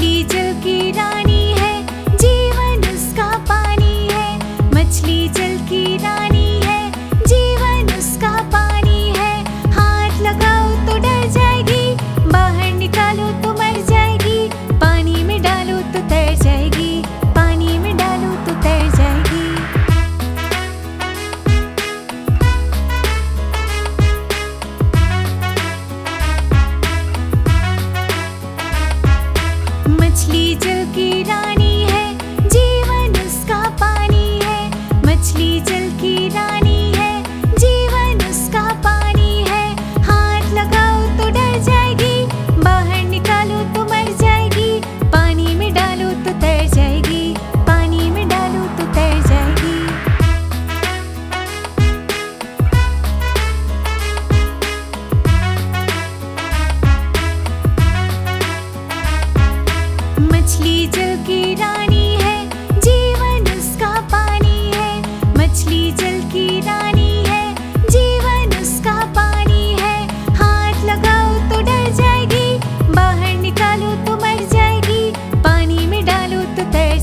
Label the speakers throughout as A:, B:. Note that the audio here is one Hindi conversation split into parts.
A: 気づきだに気きない जीवन उसका पानी है, मछली जल की रानी है, जीवन उसका पानी है। हाथ लगाओ तो डर जाएगी, बाहर निकालो तो मर जाएगी, पानी में डालो तो तैर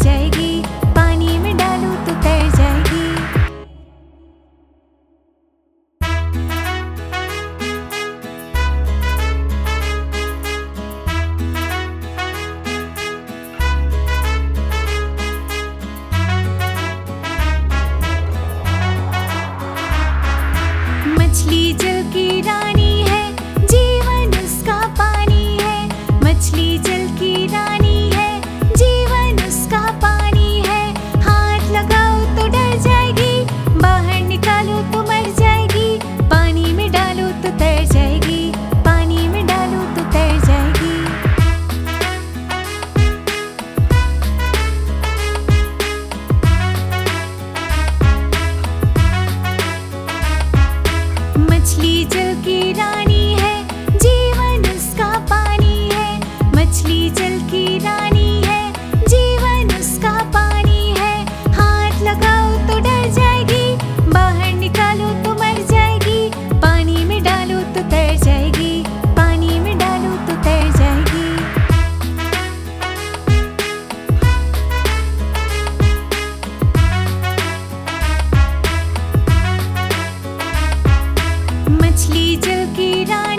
A: チュキラリ気づき